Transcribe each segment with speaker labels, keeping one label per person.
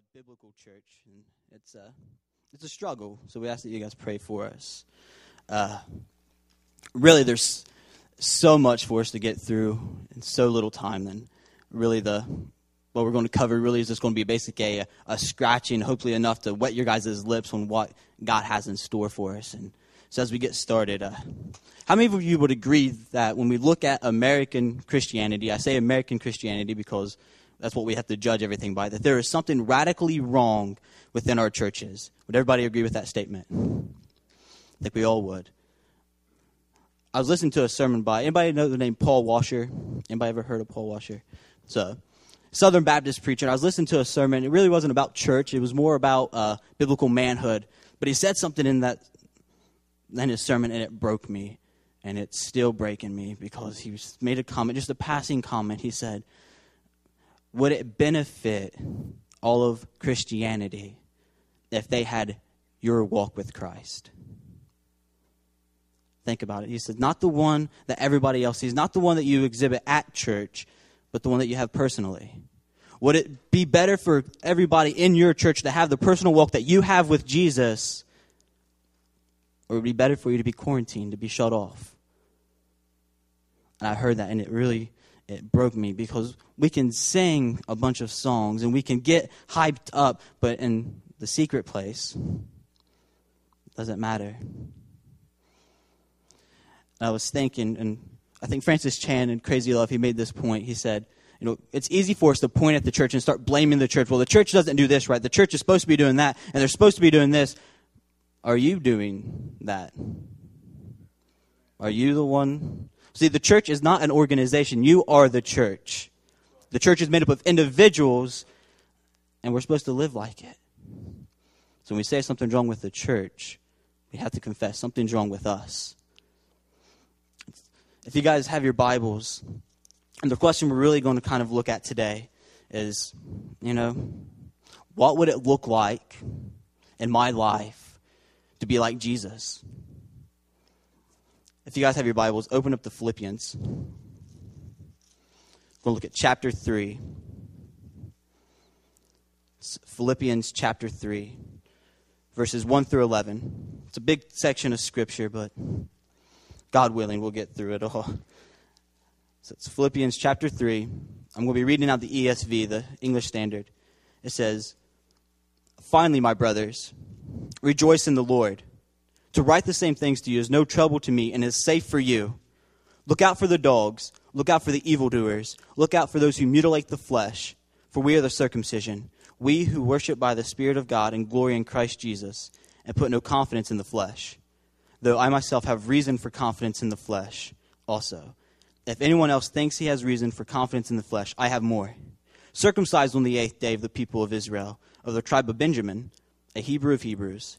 Speaker 1: solid biblical church, and it's a it's a struggle. So we ask that you guys pray for us. Uh, really, there's so much for us to get through in so little time. Then, really, the what we're going to cover really is just going to be basically a, a scratching, hopefully enough to wet your guys' lips on what God has in store for us. And so, as we get started, uh, how many of you would agree that when we look at American Christianity, I say American Christianity because that's what we have to judge everything by, that there is something radically wrong within our churches? Would everybody agree with that statement? I think we all would. I was listening to a sermon by anybody know the name Paul Washer? Anybody ever heard of Paul Washer? It's a Southern Baptist preacher. I was listening to a sermon. It really wasn't about church. It was more about uh, biblical manhood. But he said something in that in his sermon, and it broke me, and it's still breaking me because he made a comment, just a passing comment. He said, "Would it benefit all of Christianity if they had your walk with Christ?" Think about it. He said, not the one that everybody else sees, not the one that you exhibit at church, but the one that you have personally. Would it be better for everybody in your church to have the personal walk that you have with Jesus? Or would it be better for you to be quarantined, to be shut off? And I heard that and it really it broke me because we can sing a bunch of songs and we can get hyped up, but in the secret place, it doesn't matter. I was thinking, and I think Francis Chan in Crazy Love, he made this point. He said, you know, it's easy for us to point at the church and start blaming the church. Well, the church doesn't do this right. The church is supposed to be doing that, and they're supposed to be doing this. Are you doing that? Are you the one? See, the church is not an organization. You are the church. The church is made up of individuals, and we're supposed to live like it. So when we say something's wrong with the church, we have to confess something's wrong with us if you guys have your Bibles, and the question we're really going to kind of look at today is, you know, what would it look like in my life to be like Jesus? If you guys have your Bibles, open up the Philippians. We'll look at chapter 3. Philippians chapter 3, verses 1 through 11. It's a big section of Scripture, but God willing, we'll get through it all. So it's Philippians chapter 3. I'm going to be reading out the ESV, the English Standard. It says, Finally, my brothers, rejoice in the Lord. To write the same things to you is no trouble to me and is safe for you. Look out for the dogs. Look out for the evildoers. Look out for those who mutilate the flesh, for we are the circumcision. We who worship by the Spirit of God and glory in Christ Jesus, and put no confidence in the flesh though I myself have reason for confidence in the flesh also. If anyone else thinks he has reason for confidence in the flesh, I have more. Circumcised on the eighth day of the people of Israel, of the tribe of Benjamin, a Hebrew of Hebrews,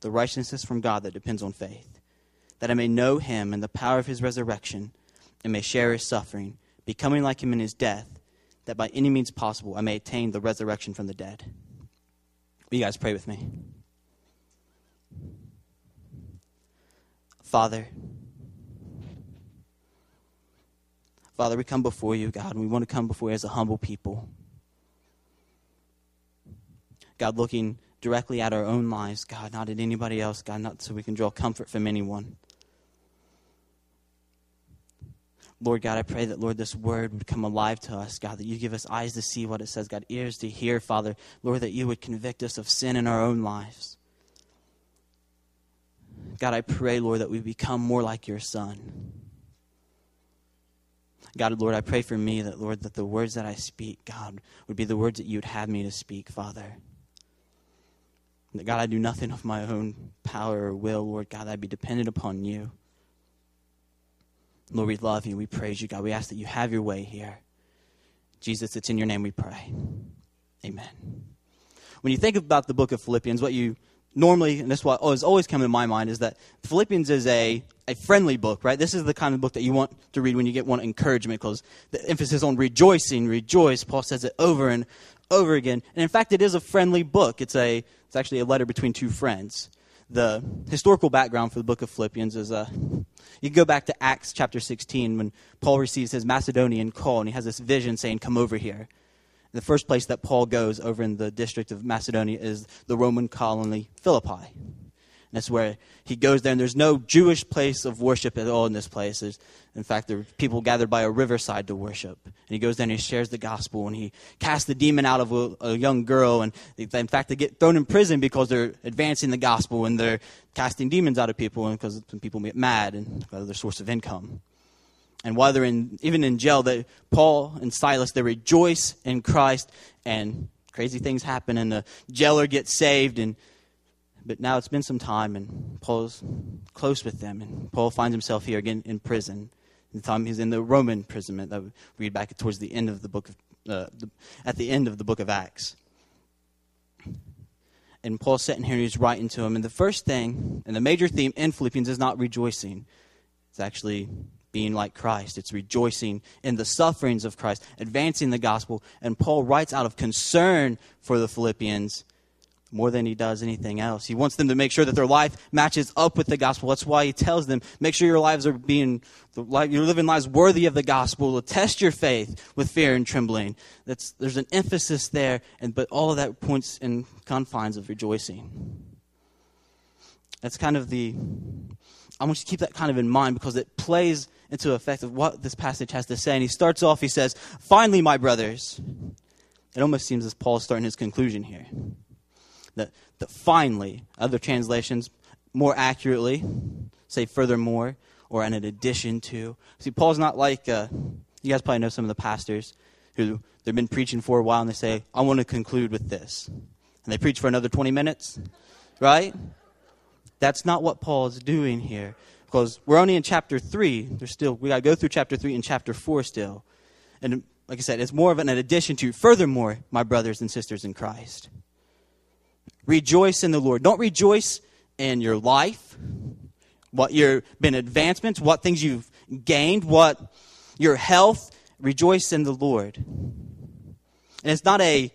Speaker 1: the righteousness from God that depends on faith, that I may know him and the power of his resurrection, and may share his suffering, becoming like him in his death, that by any means possible I may attain the resurrection from the dead. Will you guys pray with me? Father, Father, we come before you, God, and we want to come before you as a humble people. God, looking directly at our own lives, God, not at anybody else, God, not so we can draw comfort from anyone. Lord God, I pray that, Lord, this word would come alive to us, God, that you give us eyes to see what it says, God, ears to hear, Father. Lord, that you would convict us of sin in our own lives. God, I pray, Lord, that we become more like your Son. God, Lord, I pray for me that, Lord, that the words that I speak, God, would be the words that you would have me to speak, Father. That, God, I do nothing of my own power or will, Lord, God, I'd be dependent upon you. Lord, we love you. We praise you, God. We ask that you have your way here. Jesus, it's in your name we pray. Amen. when you think about the book of Philippians, what you normally, and this is what has always come to my mind, is that Philippians is a, a friendly book, right? This is the kind of book that you want to read when you get one encouragement because the emphasis on rejoicing, rejoice. Paul says it over and over again. And in fact, it is a friendly book. It's, a, it's actually a letter between two friends. The historical background for the book of Philippians is uh, you go back to Acts chapter 16 when Paul receives his Macedonian call and he has this vision saying, Come over here. The first place that Paul goes over in the district of Macedonia is the Roman colony Philippi. And that's where he goes there, and there's no Jewish place of worship at all in this place. There's, in fact, there are people gathered by a riverside to worship. And he goes there and he shares the gospel, and he casts the demon out of a, a young girl. And they, in fact, they get thrown in prison because they're advancing the gospel and they're casting demons out of people, and because people get mad and their source of income. And while they're in, even in jail, they, Paul and Silas, they rejoice in Christ, and crazy things happen, and the jailer gets saved, and but now it's been some time, and Paul's close with them, and Paul finds himself here again in prison. The time he's in the Roman imprisonment that we read back towards the end of the book of, uh, the, at the end of the book of Acts. And Paul's sitting here and he's writing to him. And the first thing, and the major theme in Philippians is not rejoicing. It's actually being like Christ. It's rejoicing in the sufferings of Christ, advancing the gospel. And Paul writes out of concern for the Philippians more than he does anything else. He wants them to make sure that their life matches up with the gospel. That's why he tells them, make sure your lives are being, you're living lives worthy of the gospel. To test your faith with fear and trembling. That's, there's an emphasis there, and, but all of that points in confines of rejoicing. That's kind of the, I want you to keep that kind of in mind because it plays into effect of what this passage has to say. And he starts off, he says, Finally, my brothers. It almost seems as Paul's starting his conclusion here. That, that finally, other translations more accurately say furthermore or in addition to. See, Paul's not like, uh, you guys probably know some of the pastors who they've been preaching for a while and they say, I want to conclude with this. And they preach for another 20 minutes, right? That's not what Paul is doing here because we're only in chapter 3. There's still, we got to go through chapter 3 and chapter 4 still. And like I said, it's more of an addition to, furthermore, my brothers and sisters in Christ. Rejoice in the Lord. Don't rejoice in your life, what you've been advancements, what things you've gained, what your health. Rejoice in the Lord. And it's not a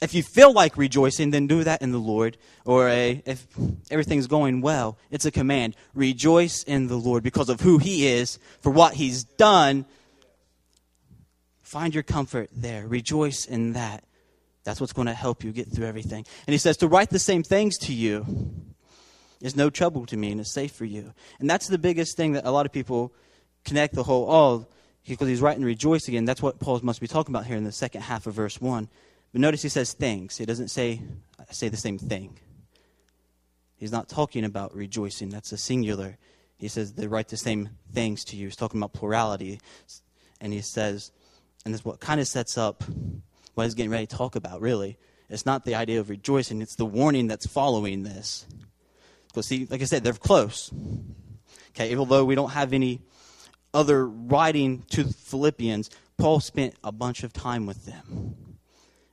Speaker 1: if you feel like rejoicing, then do that in the Lord. Or a, if everything's going well, it's a command. Rejoice in the Lord because of who He is, for what He's done. Find your comfort there. Rejoice in that. That's what's going to help you get through everything. And He says to write the same things to you is no trouble to me and is safe for you. And that's the biggest thing that a lot of people connect the whole, oh, because he's writing rejoice again. That's what Paul must be talking about here in the second half of verse 1. But notice he says things. He doesn't say, say the same thing. He's not talking about rejoicing. That's a singular. He says they write the same things to you. He's talking about plurality. And he says, and this what kind of sets up what he's getting ready to talk about, really. It's not the idea of rejoicing, it's the warning that's following this. Because, see, like I said, they're close. Okay, although we don't have any other writing to Philippians, Paul spent a bunch of time with them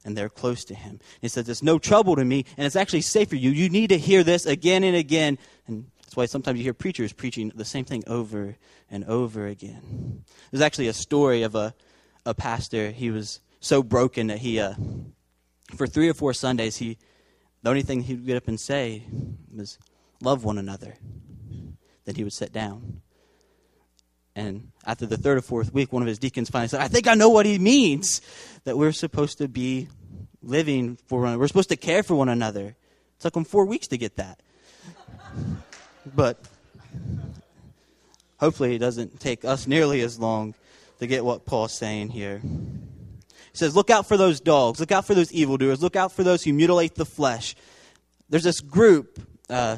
Speaker 1: and they're close to him. He says, It's no trouble to me, and it's actually safe for you. You need to hear this again and again. And that's why sometimes you hear preachers preaching the same thing over and over again. There's actually a story of a, a pastor. He was so broken that he, uh, for three or four Sundays, he, the only thing he would get up and say was, Love one another. Then he would sit down. And after the third or fourth week, one of his deacons finally said, I think I know what he means that we're supposed to be living for one. We're supposed to care for one another. It took him four weeks to get that. but hopefully, it doesn't take us nearly as long to get what Paul's saying here. He says, Look out for those dogs. Look out for those evildoers. Look out for those who mutilate the flesh. There's this group. Uh,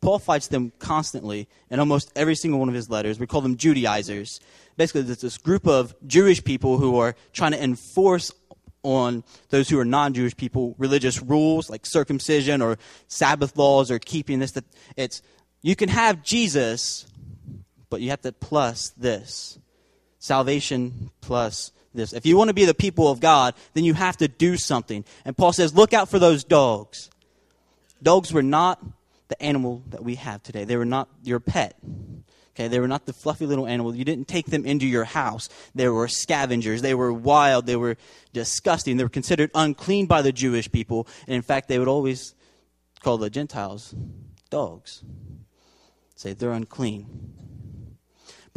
Speaker 1: Paul fights them constantly in almost every single one of his letters. We call them Judaizers. Basically, there's this group of Jewish people who are trying to enforce on those who are non-Jewish people religious rules like circumcision or Sabbath laws or keeping this. That it's you can have Jesus, but you have to plus this salvation plus this. If you want to be the people of God, then you have to do something. And Paul says, look out for those dogs. Dogs were not the animal that we have today. They were not your pet. Okay, they were not the fluffy little animal. You didn't take them into your house. They were scavengers. They were wild. They were disgusting. They were considered unclean by the Jewish people. And in fact, they would always call the Gentiles dogs. Say they're unclean.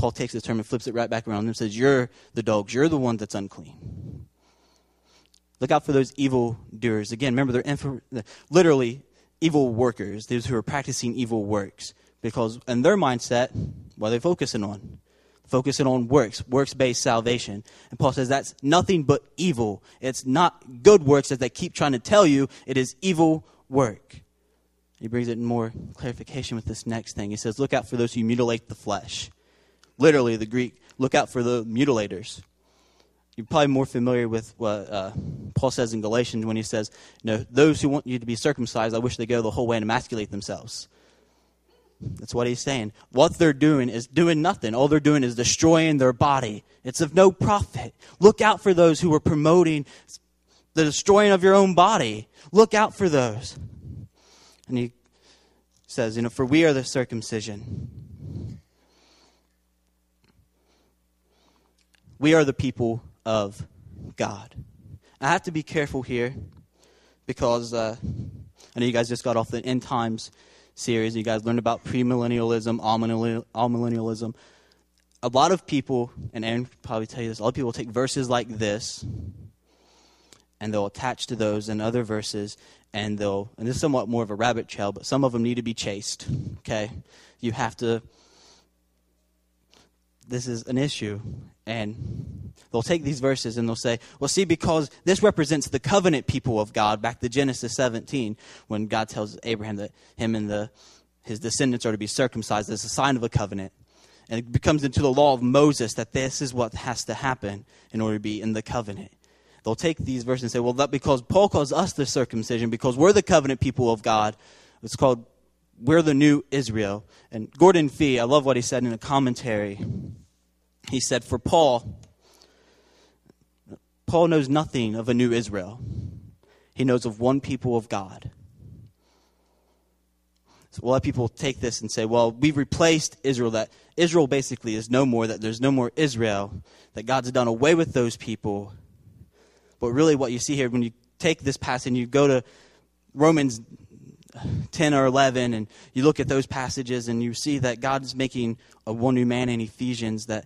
Speaker 1: Paul takes the term and flips it right back around and says, You're the dogs. You're the one that's unclean. Look out for those evil doers. Again, remember, they're literally evil workers, those who are practicing evil works. Because in their mindset, what are they focusing on? Focusing on works, works based salvation. And Paul says that's nothing but evil. It's not good works as they keep trying to tell you, it is evil work. He brings it in more clarification with this next thing. He says, Look out for those who mutilate the flesh. Literally, the Greek, look out for the mutilators. You're probably more familiar with what uh, Paul says in Galatians when he says, you know, Those who want you to be circumcised, I wish they go the whole way and emasculate themselves. That's what he's saying. What they're doing is doing nothing. All they're doing is destroying their body. It's of no profit. Look out for those who are promoting the destroying of your own body. Look out for those. And he says, you know, for we are the circumcision. We are the people of God. I have to be careful here because uh, I know you guys just got off the end times series. You guys learned about premillennialism, amillennialism. A lot of people, and Aaron probably tell you this, a lot of people take verses like this and they'll attach to those and other verses and they'll, and this is somewhat more of a rabbit trail, but some of them need to be chased. Okay? You have to, this is an issue. And they'll take these verses and they'll say, well, see, because this represents the covenant people of God back to Genesis 17, when God tells Abraham that him and the, his descendants are to be circumcised as a sign of a covenant. And it becomes into the law of Moses that this is what has to happen in order to be in the covenant. They'll take these verses and say, well, that because Paul calls us the circumcision, because we're the covenant people of God, it's called, we're the new Israel. And Gordon Fee, I love what he said in a commentary he said, For Paul, Paul knows nothing of a new Israel. He knows of one people of God. So a lot of people take this and say, well, we've replaced Israel, that Israel basically is no more, that there's no more Israel, that God's done away with those people. But really, what you see here, when you take this passage and you go to Romans 10 or 11 and you look at those passages and you see that God's making a one new man in Ephesians, that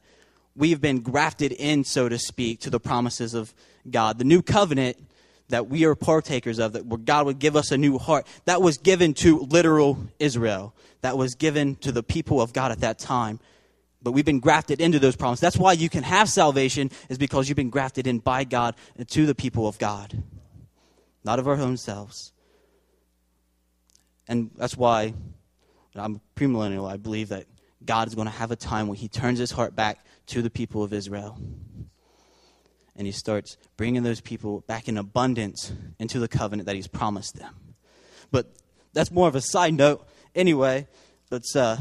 Speaker 1: we've been grafted in, so to speak, to the promises of God. The new covenant that we are partakers of, that God would give us a new heart, that was given to literal Israel. That was given to the people of God at that time. But we've been grafted into those promises. That's why you can have salvation, is because you've been grafted in by God to the people of God, not of our own selves. And that's why I'm premillennial. I believe that God is going to have a time when He turns His heart back to the people of Israel. And he starts bringing those people back in abundance into the covenant that he's promised them. But that's more of a side note. Anyway, let's. Uh,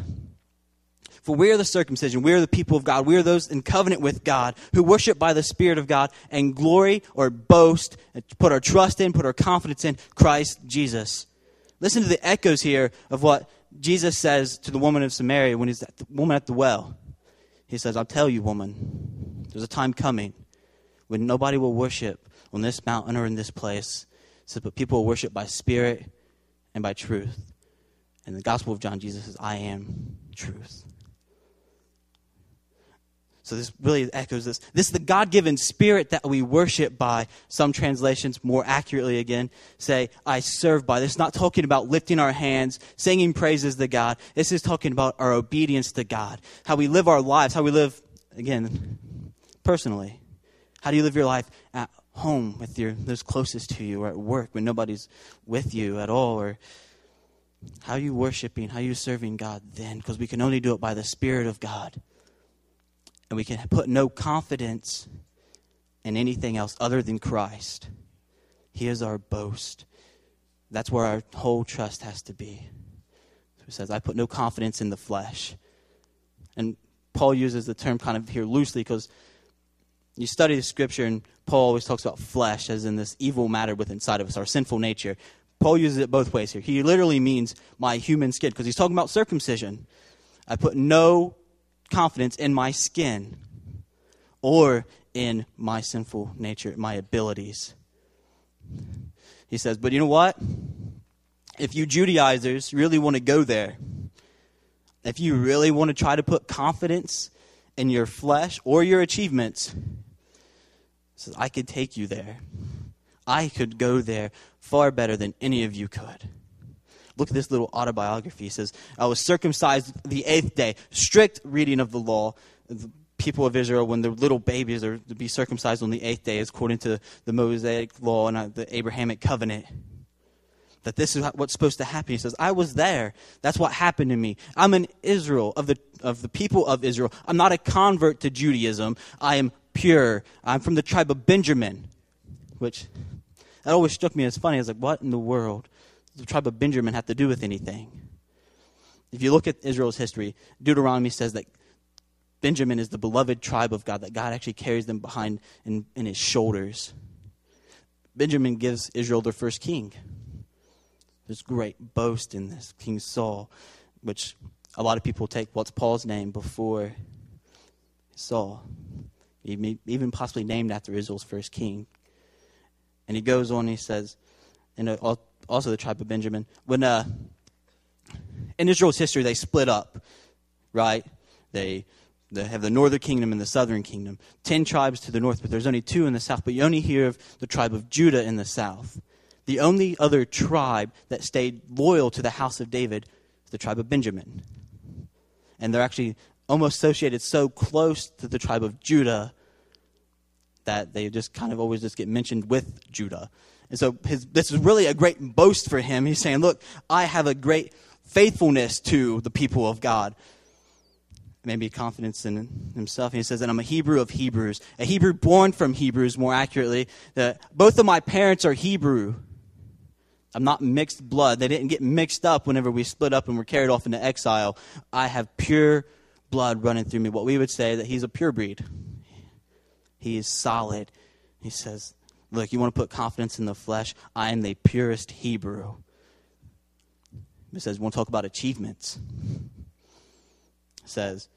Speaker 1: for we are the circumcision, we are the people of God, we are those in covenant with God who worship by the Spirit of God and glory or boast, put our trust in, put our confidence in Christ Jesus. Listen to the echoes here of what Jesus says to the woman of Samaria when he's at the woman at the well. He says, I'll tell you, woman, there's a time coming when nobody will worship on this mountain or in this place. Says, but people will worship by spirit and by truth. And the Gospel of John, Jesus says, I am truth. So this really echoes this. This is the God given spirit that we worship by. Some translations, more accurately again, say, I serve by. This is not talking about lifting our hands, singing praises to God. This is talking about our obedience to God. How we live our lives, how we live, again, personally. How do you live your life at home with your those closest to you or at work when nobody's with you at all or how are you worshiping how are you serving god then because we can only do it by the spirit of god and we can put no confidence in anything else other than Christ. He is our boast. That's where our whole trust has to be. So he says, I put no confidence in the flesh. And Paul uses the term kind of here loosely because You study the scripture, and Paul always talks about flesh as in this evil matter within inside of us, our sinful nature. Paul uses it both ways here. He literally means my human skin because he's talking about circumcision. I put no confidence in my skin or in my sinful nature, my abilities. He says, but you know what? If you Judaizers really want to go there, if you really want to try to put confidence in your flesh or your achievements, says, I could take you there. I could go there far better than any of you could. Look at this little autobiography. He says, I was circumcised the eighth day. Strict reading of the law. The people of Israel, when they're little babies, are to be circumcised on the eighth day, according to the Mosaic law and uh, the Abrahamic covenant. That this is what's supposed to happen. He says, I was there. That's what happened to me. I'm an Israel, of the, of the people of Israel. I'm not a convert to Judaism. I am pure. I'm from the tribe of Benjamin, which that always struck me as funny. I was like, what in the world the tribe of Benjamin have to do with anything? If you look at Israel's history, Deuteronomy says that Benjamin is the beloved tribe of God, that God actually carries them behind in, in his shoulders. Benjamin gives Israel their first king. There's great boast in this, King Saul, which a lot of people take what's Paul's name before Saul, even possibly named after Israel's first king. And he goes on, he says, and also the tribe of Benjamin, when uh, in Israel's history they split up, right? They, they have the northern kingdom and the southern kingdom. Ten tribes to the north, but there's only two in the south. But you only hear of the tribe of Judah in the south. The only other tribe that stayed loyal to the house of David is the tribe of Benjamin. And they're actually almost associated so close to the tribe of Judah that they just kind of always just get mentioned with Judah. And so his, this is really a great boast for him. He's saying, Look, I have a great faithfulness to the people of God. Maybe confidence in himself. And he says that I'm a Hebrew of Hebrews, a Hebrew born from Hebrews, more accurately. That both of my parents are Hebrew. I'm not mixed blood. They didn't get mixed up whenever we split up and were carried off into exile. I have pure blood running through me. What we would say that he's a pure breed. He is solid. He says, Look, you want to put confidence in the flesh? I am the purest Hebrew. It says, We want to talk about achievements. He says,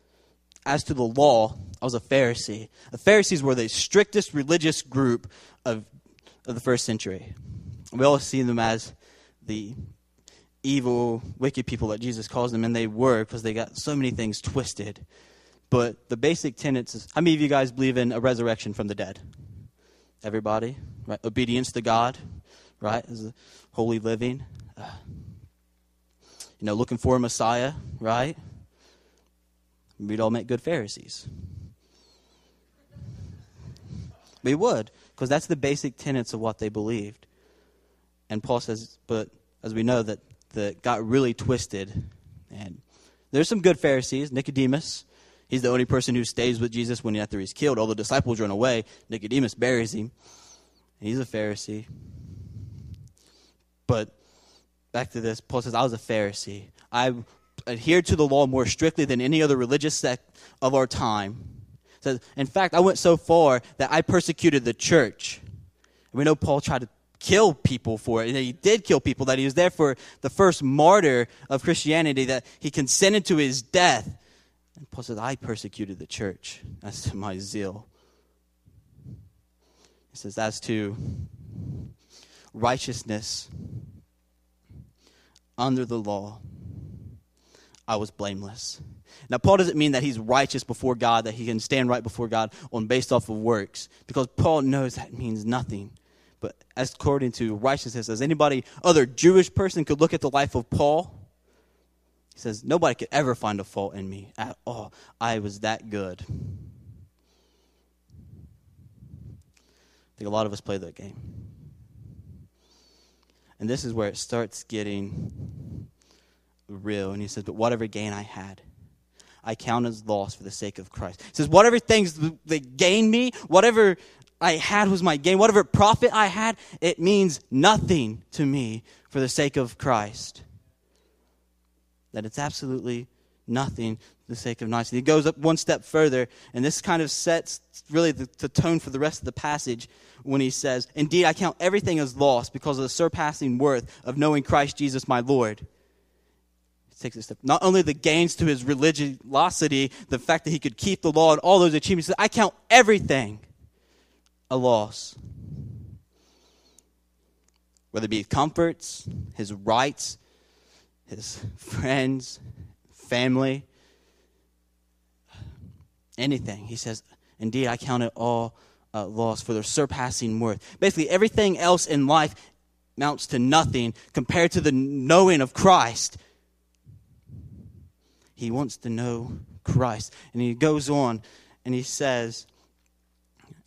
Speaker 1: As to the law, I was a Pharisee. The Pharisees were the strictest religious group of, of the first century. We all see them as the evil, wicked people that Jesus calls them, and they were because they got so many things twisted. But the basic tenets is how many of you guys believe in a resurrection from the dead? Everybody? Right? Obedience to God, right? A holy living. Uh, you know, looking for a Messiah, right? We'd all make good Pharisees. We would, because that's the basic tenets of what they believed. And Paul says, but as we know, that that got really twisted. And there's some good Pharisees, Nicodemus, He's the only person who stays with Jesus when after he's killed. All the disciples run away. Nicodemus buries him. He's a Pharisee. But back to this, Paul says, I was a Pharisee. I adhered to the law more strictly than any other religious sect of our time. Says, in fact, I went so far that I persecuted the church. We know Paul tried to kill people for it. And he did kill people, that he was there for the first martyr of Christianity, that he consented to his death. And Paul says, I persecuted the church. As to my zeal. He says, as to righteousness under the law, I was blameless. Now, Paul doesn't mean that he's righteous before God, that he can stand right before God on based off of works, because Paul knows that means nothing. But as according to righteousness, as anybody other Jewish person could look at the life of Paul he says, Nobody could ever find a fault in me at all. I was that good. I think a lot of us play that game. And this is where it starts getting real. And he says, But whatever gain I had, I count as loss for the sake of Christ. He says, Whatever things that gain me, whatever I had was my gain, whatever profit I had, it means nothing to me for the sake of Christ that it's absolutely nothing for the sake of. And he goes up one step further, and this kind of sets really the, the tone for the rest of the passage when he says, Indeed, I count everything as lost because of the surpassing worth of knowing Christ Jesus my Lord. He takes a step. Not only the gains to his religiosity, the fact that he could keep the law and all those achievements, I count everything a loss. Whether it be comforts, his rights, his friends, family, anything. He says, Indeed, I count it all uh, loss for their surpassing worth. Basically, everything else in life amounts to nothing compared to the knowing of Christ. He wants to know Christ. And he goes on and he says,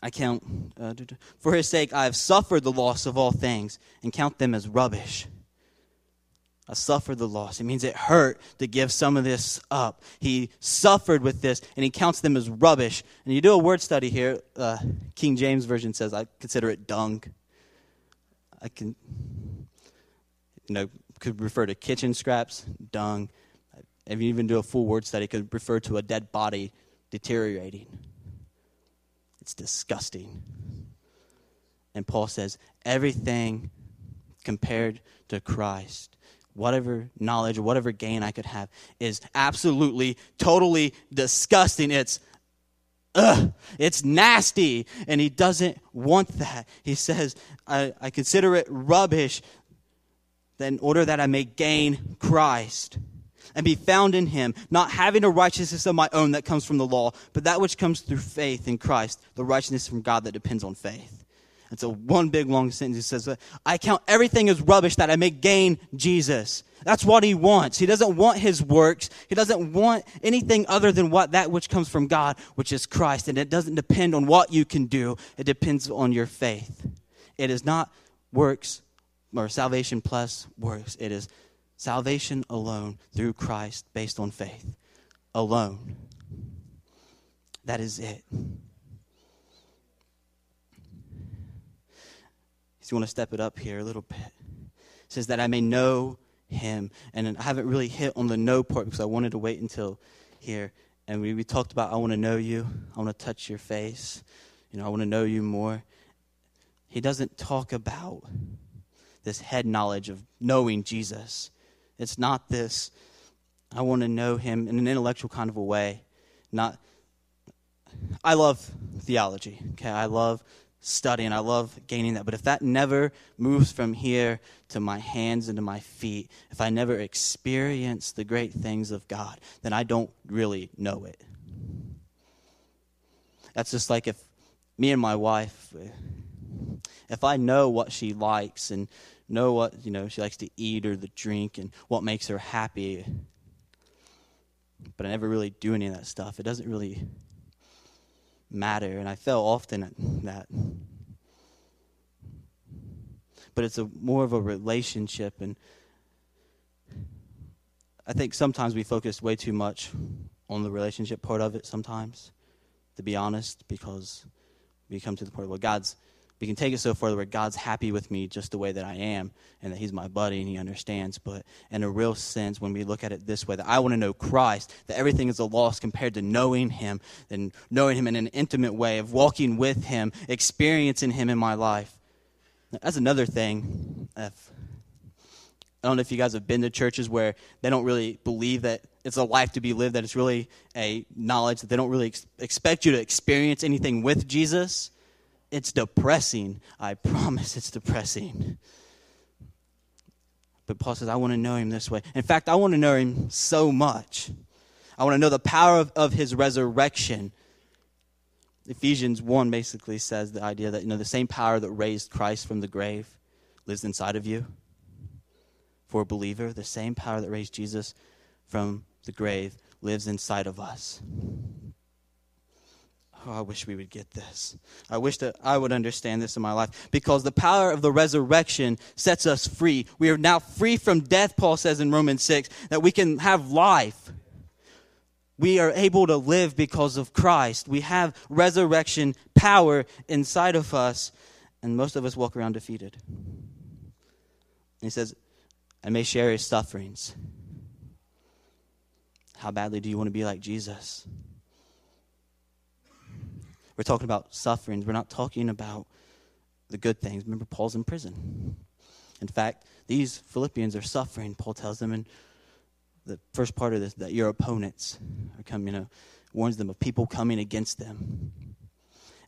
Speaker 1: I count, uh, for his sake, I have suffered the loss of all things and count them as rubbish I suffered the loss. It means it hurt to give some of this up. He suffered with this, and he counts them as rubbish. And you do a word study here. Uh, King James Version says, I consider it dung. I can, you know, could refer to kitchen scraps, dung. If you even do a full word study, could refer to a dead body deteriorating. It's disgusting. And Paul says, everything compared to Christ whatever knowledge or whatever gain I could have is absolutely, totally disgusting. It's ugh, it's nasty. And he doesn't want that. He says, I, I consider it rubbish that in order that I may gain Christ and be found in him, not having a righteousness of my own that comes from the law, but that which comes through faith in Christ, the righteousness from God that depends on faith. It's a one big long sentence. He says, I count everything as rubbish that I may gain Jesus. That's what he wants. He doesn't want his works. He doesn't want anything other than what that which comes from God, which is Christ. And it doesn't depend on what you can do. It depends on your faith. It is not works or salvation plus works. It is salvation alone through Christ based on faith alone. That is it. You want to step it up here a little bit. It says that I may know him. And I haven't really hit on the know part because I wanted to wait until here. And we, we talked about I want to know you. I want to touch your face. You know, I want to know you more. He doesn't talk about this head knowledge of knowing Jesus. It's not this, I want to know him in an intellectual kind of a way. Not, I love theology. Okay, I love studying. I love gaining that. But if that never moves from here to my hands and to my feet, if I never experience the great things of God, then I don't really know it. That's just like if me and my wife, eh, if I know what she likes and know what you know she likes to eat or the drink and what makes her happy, but I never really do any of that stuff, it doesn't really matter. And I fell often at that. But it's a more of a relationship and I think sometimes we focus way too much on the relationship part of it sometimes, to be honest, because we come to the point where God's we can take it so far where God's happy with me just the way that I am and that He's my buddy and He understands. But in a real sense, when we look at it this way, that I want to know Christ, that everything is a loss compared to knowing Him and knowing Him in an intimate way, of walking with Him, experiencing Him in my life. That's another thing. If, I don't know if you guys have been to churches where they don't really believe that it's a life to be lived, that it's really a knowledge that they don't really ex- expect you to experience anything with Jesus it's depressing. I promise it's depressing. But Paul says, I want to know him this way. In fact, I want to know him so much. I want to know the power of, of his resurrection. Ephesians 1 basically says the idea that you know the same power that raised Christ from the grave lives inside of you. For a believer, the same power that raised Jesus from the grave lives inside of us. Oh, I wish we would get this. I wish that I would understand this in my life because the power of the resurrection sets us free. We are now free from death, Paul says in Romans 6, that we can have life. We are able to live because of Christ. We have resurrection power inside of us, and most of us walk around defeated. And he says, I may share his sufferings How badly do you want to be like Jesus? We're talking about sufferings. We're not talking about the good things. Remember, Paul's in prison. In fact, these Philippians are suffering. Paul tells them in the first part of this that your opponents are coming, you know, warns them of people coming against them.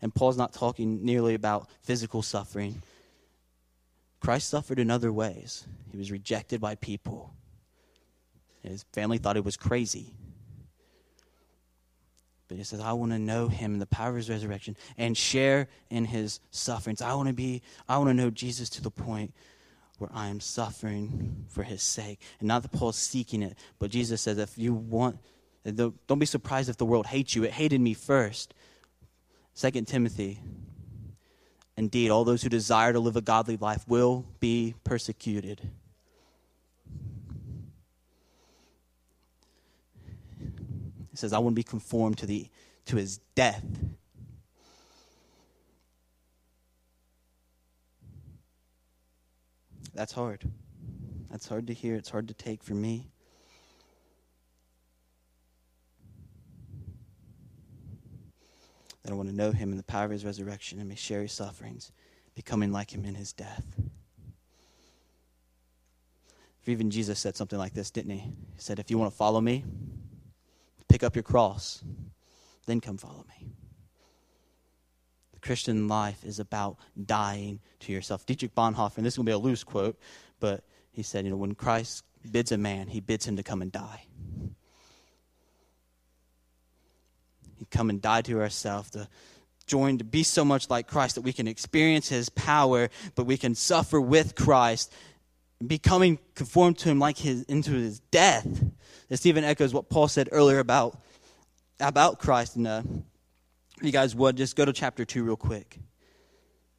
Speaker 1: And Paul's not talking nearly about physical suffering. Christ suffered in other ways. He was rejected by people. His family thought he was crazy. But he says, I want to know him in the power of his resurrection and share in his sufferings. I want to be, I want to know Jesus to the point where I am suffering for his sake. And not that Paul's seeking it, but Jesus says, if you want, don't be surprised if the world hates you. It hated me first. Second Timothy. Indeed, all those who desire to live a godly life will be persecuted. He says, I want to be conformed to, the, to his death. That's hard. That's hard to hear. It's hard to take for me. That I want to know him in the power of his resurrection and may share his sufferings, becoming like him in his death. Even Jesus said something like this, didn't he? He said, If you want to follow me, Pick up your cross, then come follow me. The Christian life is about dying to yourself. Dietrich Bonhoeffer, and this is going to be a loose quote, but he said, you know, when Christ bids a man, he bids him to come and die. He come and die to ourselves, to join, to be so much like Christ that we can experience his power, but we can suffer with Christ, becoming conformed to him like his into his death this even echoes what Paul said earlier about, about Christ. And uh, you guys would just go to chapter 2 real quick.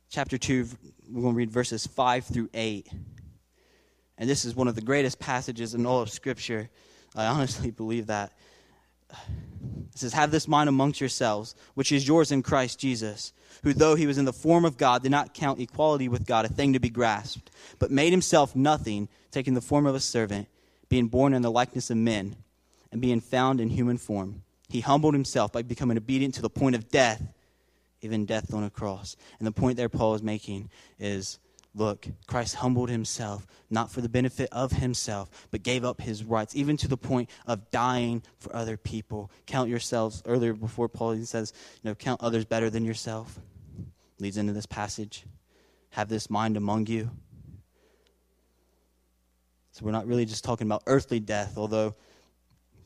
Speaker 1: Chapter 2, we're going to read verses 5 through 8. And this is one of the greatest passages in all of Scripture. I honestly believe that. It says, Have this mind amongst yourselves, which is yours in Christ Jesus, who, though he was in the form of God, did not count equality with God a thing to be grasped, but made himself nothing, taking the form of a servant being born in the likeness of men, and being found in human form, he humbled himself by becoming obedient to the point of death, even death on a cross. And the point there Paul is making is look, Christ humbled himself, not for the benefit of himself, but gave up his rights, even to the point of dying for other people. Count yourselves, earlier before Paul he says, you know, count others better than yourself. Leads into this passage. Have this mind among you so we're not really just talking about earthly death, although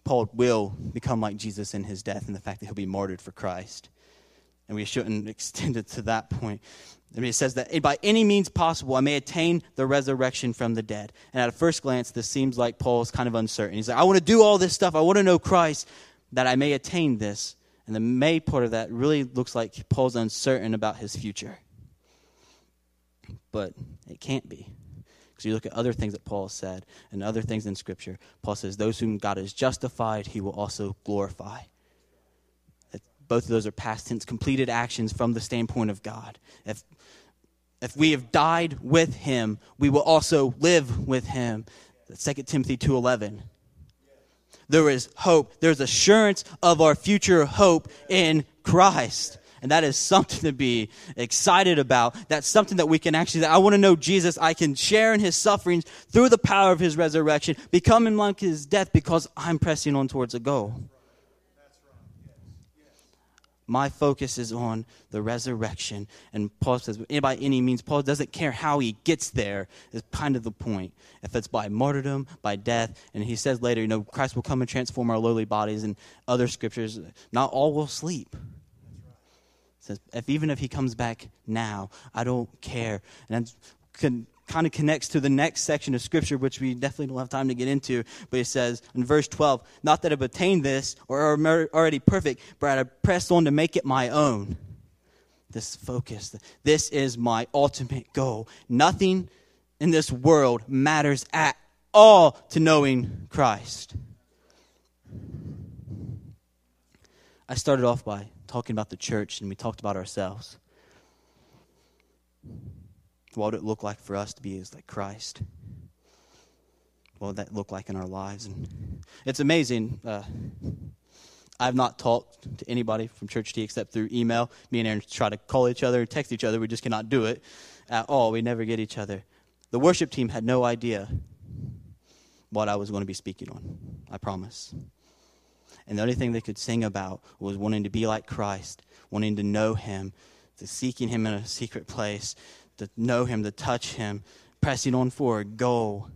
Speaker 1: Paul will become like Jesus in his death and the fact that he'll be martyred for Christ. And we shouldn't extend it to that point. I mean, it says that by any means possible, I may attain the resurrection from the dead. And at a first glance, this seems like Paul's kind of uncertain. He's like, I want to do all this stuff. I want to know Christ, that I may attain this. And the may part of that really looks like Paul's uncertain about his future. But it can't be. Because you look at other things that Paul said and other things in Scripture. Paul says, Those whom God has justified, he will also glorify. Both of those are past tense, completed actions from the standpoint of God. If, if we have died with him, we will also live with him. 2 Timothy 2.11 there is hope. There's assurance of our future hope in Christ. And that is something to be excited about. That's something that we can actually, I want to know Jesus. I can share in his sufferings through the power of his resurrection, becoming like his death because I'm pressing on towards a goal. My focus is on the resurrection. And Paul says, by any means, Paul doesn't care how he gets there, is kind of the point. If it's by martyrdom, by death, and he says later, you know, Christ will come and transform our lowly bodies, and other scriptures, not all will sleep says, if even if he comes back now, I don't care. And that kind of connects to the next section of scripture, which we definitely don't have time to get into. But it says in verse 12, not that I've attained this or are already perfect, but I press on to make it my own. This focus, this is my ultimate goal. Nothing in this world matters at all to knowing Christ. I started off by talking about the church and we talked about ourselves. What would it look like for us to be as like Christ? what would that look like in our lives? And it's amazing. Uh, I've not talked to anybody from Church T except through email. Me and Aaron try to call each other, text each other. We just cannot do it at all. We never get each other. The worship team had no idea what I was going to be speaking on. I promise. And the only thing they could sing about was wanting to be like Christ, wanting to know Him, to seeking Him in a secret place, to know Him, to touch Him, pressing on forward, go.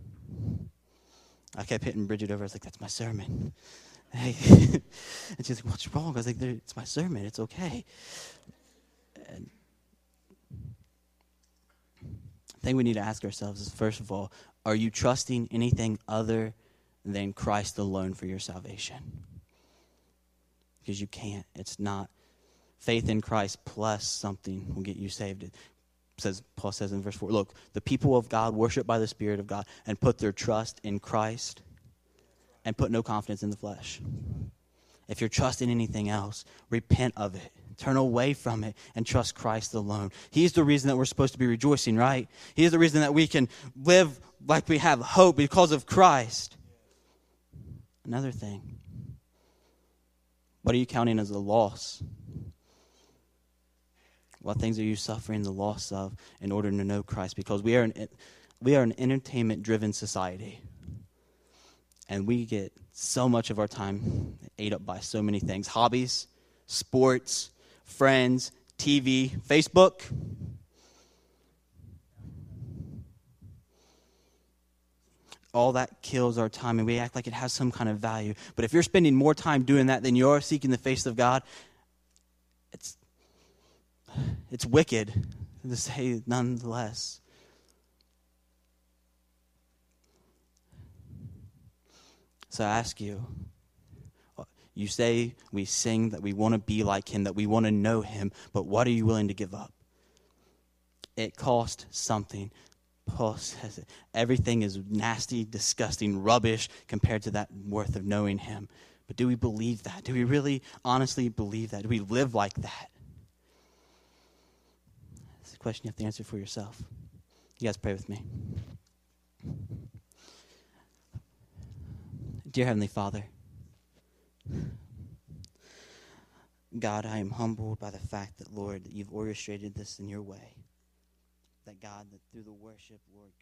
Speaker 1: I kept hitting Bridget over. I was like, that's my sermon. And she's like, what's wrong? I was like, it's my sermon. It's okay. And the thing we need to ask ourselves is first of all, are you trusting anything other than Christ alone for your salvation? Because you can't. It's not faith in Christ plus something will get you saved. It says Paul says in verse 4, look, the people of God worship by the Spirit of God and put their trust in Christ and put no confidence in the flesh. If you're trusting anything else, repent of it. Turn away from it and trust Christ alone. He's the reason that we're supposed to be rejoicing, right? He's the reason that we can live like we have hope because of Christ. Another thing. What are you counting as a loss? What things are you suffering the loss of in order to know Christ? Because we are an, we are an entertainment driven society. And we get so much of our time ate up by so many things hobbies, sports, friends, TV, Facebook. All that kills our time, and we act like it has some kind of value. But if you're spending more time doing that than you're seeking the face of God, it's, it's wicked to say nonetheless. So I ask you, you say we sing that we want to be like him, that we want to know him, but what are you willing to give up? It cost something. Says. Everything is nasty, disgusting, rubbish compared to that worth of knowing him. But do we believe that? Do we really honestly believe that? Do we live like that? It's a question you have to answer for yourself. You guys pray with me. Dear Heavenly Father, God, I am humbled by the fact that, Lord, that you've orchestrated this in your way. That, God, that through the worship, Lord